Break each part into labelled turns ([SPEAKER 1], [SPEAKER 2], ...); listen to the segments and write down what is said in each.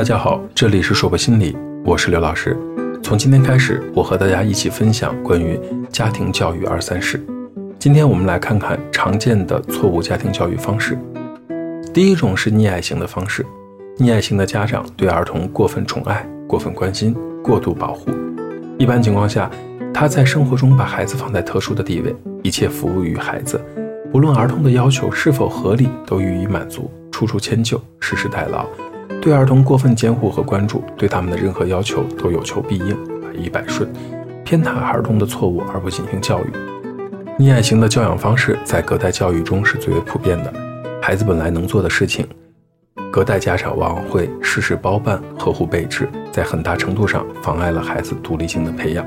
[SPEAKER 1] 大家好，这里是说博心理，我是刘老师。从今天开始，我和大家一起分享关于家庭教育二三事。今天我们来看看常见的错误家庭教育方式。第一种是溺爱型的方式，溺爱型的家长对儿童过分宠爱、过分关心、过度保护。一般情况下，他在生活中把孩子放在特殊的地位，一切服务于孩子，不论儿童的要求是否合理，都予以满足，处处迁就，事事代劳。对儿童过分监护和关注，对他们的任何要求都有求必应，百依百顺，偏袒儿童的错误而不进行教育。溺爱型的教养方式在隔代教育中是最为普遍的。孩子本来能做的事情，隔代家长往往会事事包办、呵护备至，在很大程度上妨碍了孩子独立性的培养。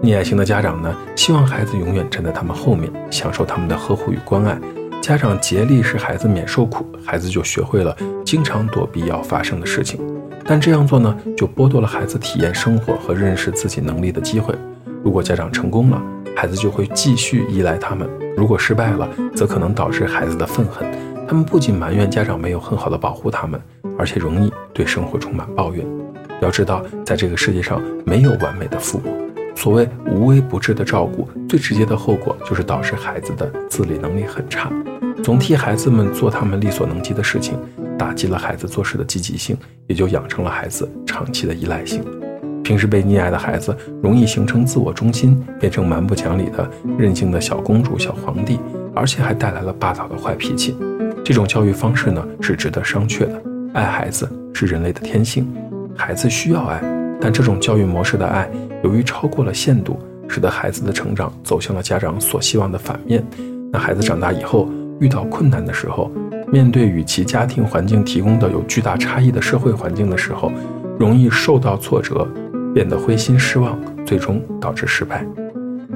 [SPEAKER 1] 溺爱型的家长呢，希望孩子永远站在他们后面，享受他们的呵护与关爱。家长竭力使孩子免受苦，孩子就学会了经常躲避要发生的事情。但这样做呢，就剥夺了孩子体验生活和认识自己能力的机会。如果家长成功了，孩子就会继续依赖他们；如果失败了，则可能导致孩子的愤恨。他们不仅埋怨家长没有很好的保护他们，而且容易对生活充满抱怨。要知道，在这个世界上没有完美的父母。所谓无微不至的照顾，最直接的后果就是导致孩子的自理能力很差，总替孩子们做他们力所能及的事情，打击了孩子做事的积极性，也就养成了孩子长期的依赖性。平时被溺爱的孩子，容易形成自我中心，变成蛮不讲理的任性的小公主、小皇帝，而且还带来了霸道的坏脾气。这种教育方式呢，是值得商榷的。爱孩子是人类的天性，孩子需要爱。但这种教育模式的爱，由于超过了限度，使得孩子的成长走向了家长所希望的反面。那孩子长大以后遇到困难的时候，面对与其家庭环境提供的有巨大差异的社会环境的时候，容易受到挫折，变得灰心失望，最终导致失败。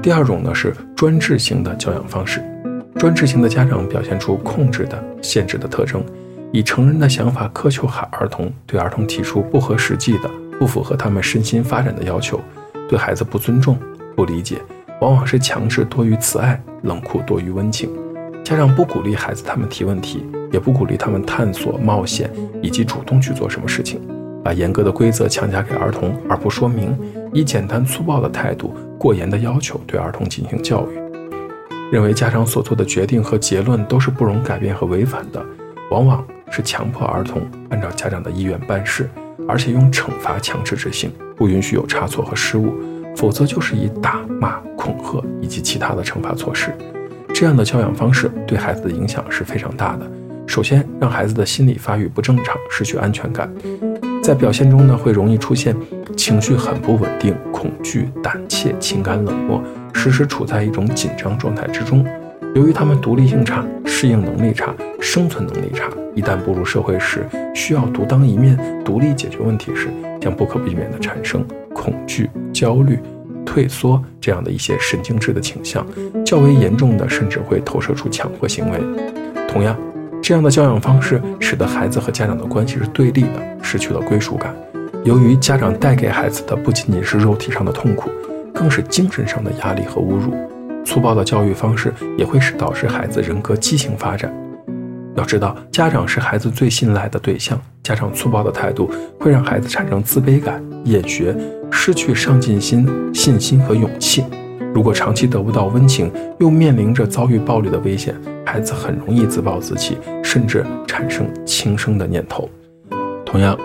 [SPEAKER 1] 第二种呢是专制型的教养方式，专制型的家长表现出控制的、限制的特征，以成人的想法苛求孩儿童，对儿童提出不合实际的。不符合他们身心发展的要求，对孩子不尊重、不理解，往往是强制多于慈爱，冷酷多于温情。家长不鼓励孩子他们提问题，也不鼓励他们探索、冒险以及主动去做什么事情，把严格的规则强加给儿童，而不说明，以简单粗暴的态度、过严的要求对儿童进行教育，认为家长所做的决定和结论都是不容改变和违反的，往往是强迫儿童按照家长的意愿办事。而且用惩罚强制执行，不允许有差错和失误，否则就是以打骂、恐吓以及其他的惩罚措施。这样的教养方式对孩子的影响是非常大的。首先，让孩子的心理发育不正常，失去安全感，在表现中呢，会容易出现情绪很不稳定、恐惧、胆怯、情感冷漠，时时处在一种紧张状态之中。由于他们独立性差、适应能力差、生存能力差，一旦步入社会时，需要独当一面、独立解决问题时，将不可避免地产生恐惧、焦虑、退缩这样的一些神经质的倾向。较为严重的，甚至会投射出强迫行为。同样，这样的教养方式使得孩子和家长的关系是对立的，失去了归属感。由于家长带给孩子的不仅仅是肉体上的痛苦，更是精神上的压力和侮辱。粗暴的教育方式也会使导致孩子人格畸形发展。要知道，家长是孩子最信赖的对象，家长粗暴的态度会让孩子产生自卑感、厌学、失去上进心、信心和勇气。如果长期得不到温情，又面临着遭遇暴力的危险，孩子很容易自暴自弃，甚至产生轻生的念头。同样。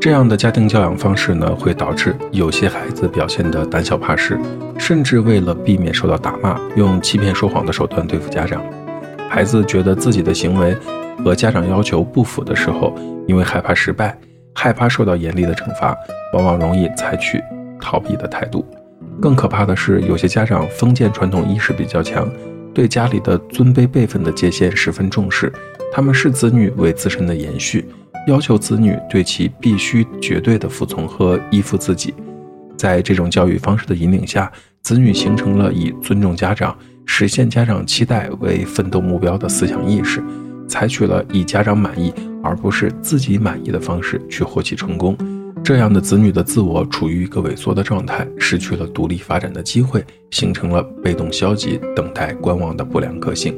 [SPEAKER 1] 这样的家庭教养方式呢，会导致有些孩子表现得胆小怕事，甚至为了避免受到打骂，用欺骗说谎的手段对付家长。孩子觉得自己的行为和家长要求不符的时候，因为害怕失败，害怕受到严厉的惩罚，往往容易采取逃避的态度。更可怕的是，有些家长封建传统意识比较强，对家里的尊卑辈分的界限十分重视，他们视子女为自身的延续。要求子女对其必须绝对的服从和依附自己，在这种教育方式的引领下，子女形成了以尊重家长、实现家长期待为奋斗目标的思想意识，采取了以家长满意而不是自己满意的方式去获取成功。这样的子女的自我处于一个萎缩的状态，失去了独立发展的机会，形成了被动消极、等待观望的不良个性。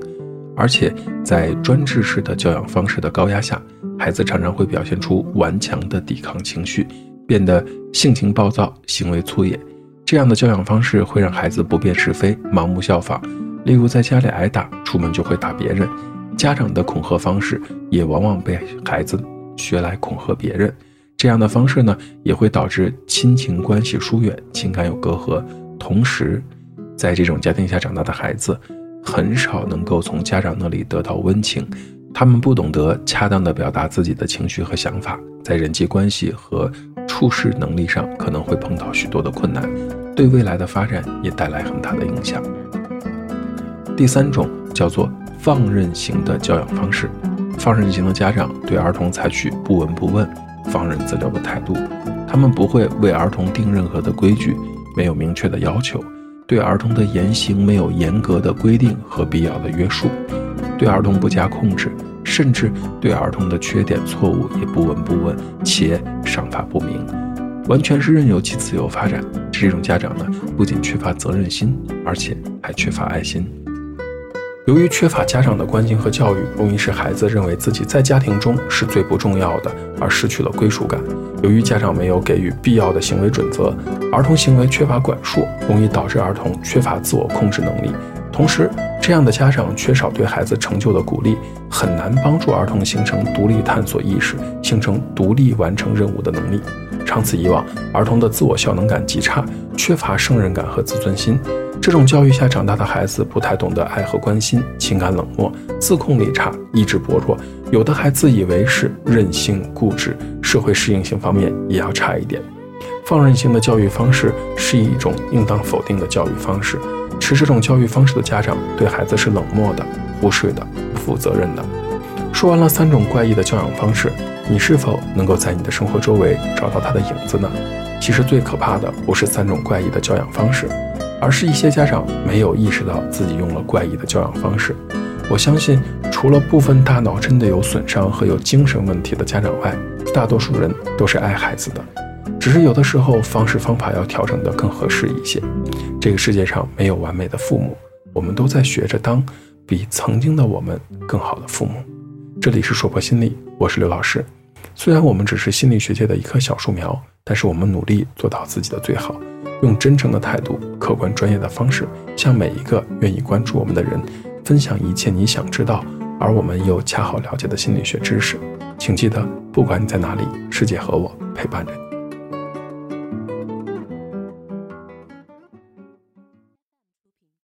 [SPEAKER 1] 而且在专制式的教养方式的高压下，孩子常常会表现出顽强的抵抗情绪，变得性情暴躁、行为粗野。这样的教养方式会让孩子不辨是非、盲目效仿。例如，在家里挨打，出门就会打别人。家长的恐吓方式也往往被孩子学来恐吓别人。这样的方式呢，也会导致亲情关系疏远，情感有隔阂。同时，在这种家庭下长大的孩子，很少能够从家长那里得到温情。他们不懂得恰当的表达自己的情绪和想法，在人际关系和处事能力上可能会碰到许多的困难，对未来的发展也带来很大的影响。第三种叫做放任型的教养方式，放任型的家长对儿童采取不闻不问、放任自流的态度，他们不会为儿童定任何的规矩，没有明确的要求，对儿童的言行没有严格的规定和必要的约束。对儿童不加控制，甚至对儿童的缺点、错误也不闻不问，且赏罚不明，完全是任由其自由发展。这种家长呢，不仅缺乏责任心，而且还缺乏爱心。由于缺乏家长的关心和教育，容易使孩子认为自己在家庭中是最不重要的，而失去了归属感。由于家长没有给予必要的行为准则，儿童行为缺乏管束，容易导致儿童缺乏自我控制能力。同时，这样的家长缺少对孩子成就的鼓励，很难帮助儿童形成独立探索意识，形成独立完成任务的能力。长此以往，儿童的自我效能感极差，缺乏胜任感和自尊心。这种教育下长大的孩子，不太懂得爱和关心，情感冷漠，自控力差，意志薄弱，有的还自以为是，任性固执，社会适应性方面也要差一点。放任性的教育方式是一种应当否定的教育方式。持这种教育方式的家长对孩子是冷漠的、忽视的、不负责任的。说完了三种怪异的教养方式，你是否能够在你的生活周围找到它的影子呢？其实最可怕的不是三种怪异的教养方式，而是一些家长没有意识到自己用了怪异的教养方式。我相信，除了部分大脑真的有损伤和有精神问题的家长外，大多数人都是爱孩子的，只是有的时候方式方法要调整得更合适一些。这个世界上没有完美的父母，我们都在学着当比曾经的我们更好的父母。这里是说破心理，我是刘老师。虽然我们只是心理学界的一棵小树苗，但是我们努力做到自己的最好，用真诚的态度、客观专业的方式，向每一个愿意关注我们的人分享一切你想知道而我们又恰好了解的心理学知识。请记得，不管你在哪里，世界和我陪伴着你。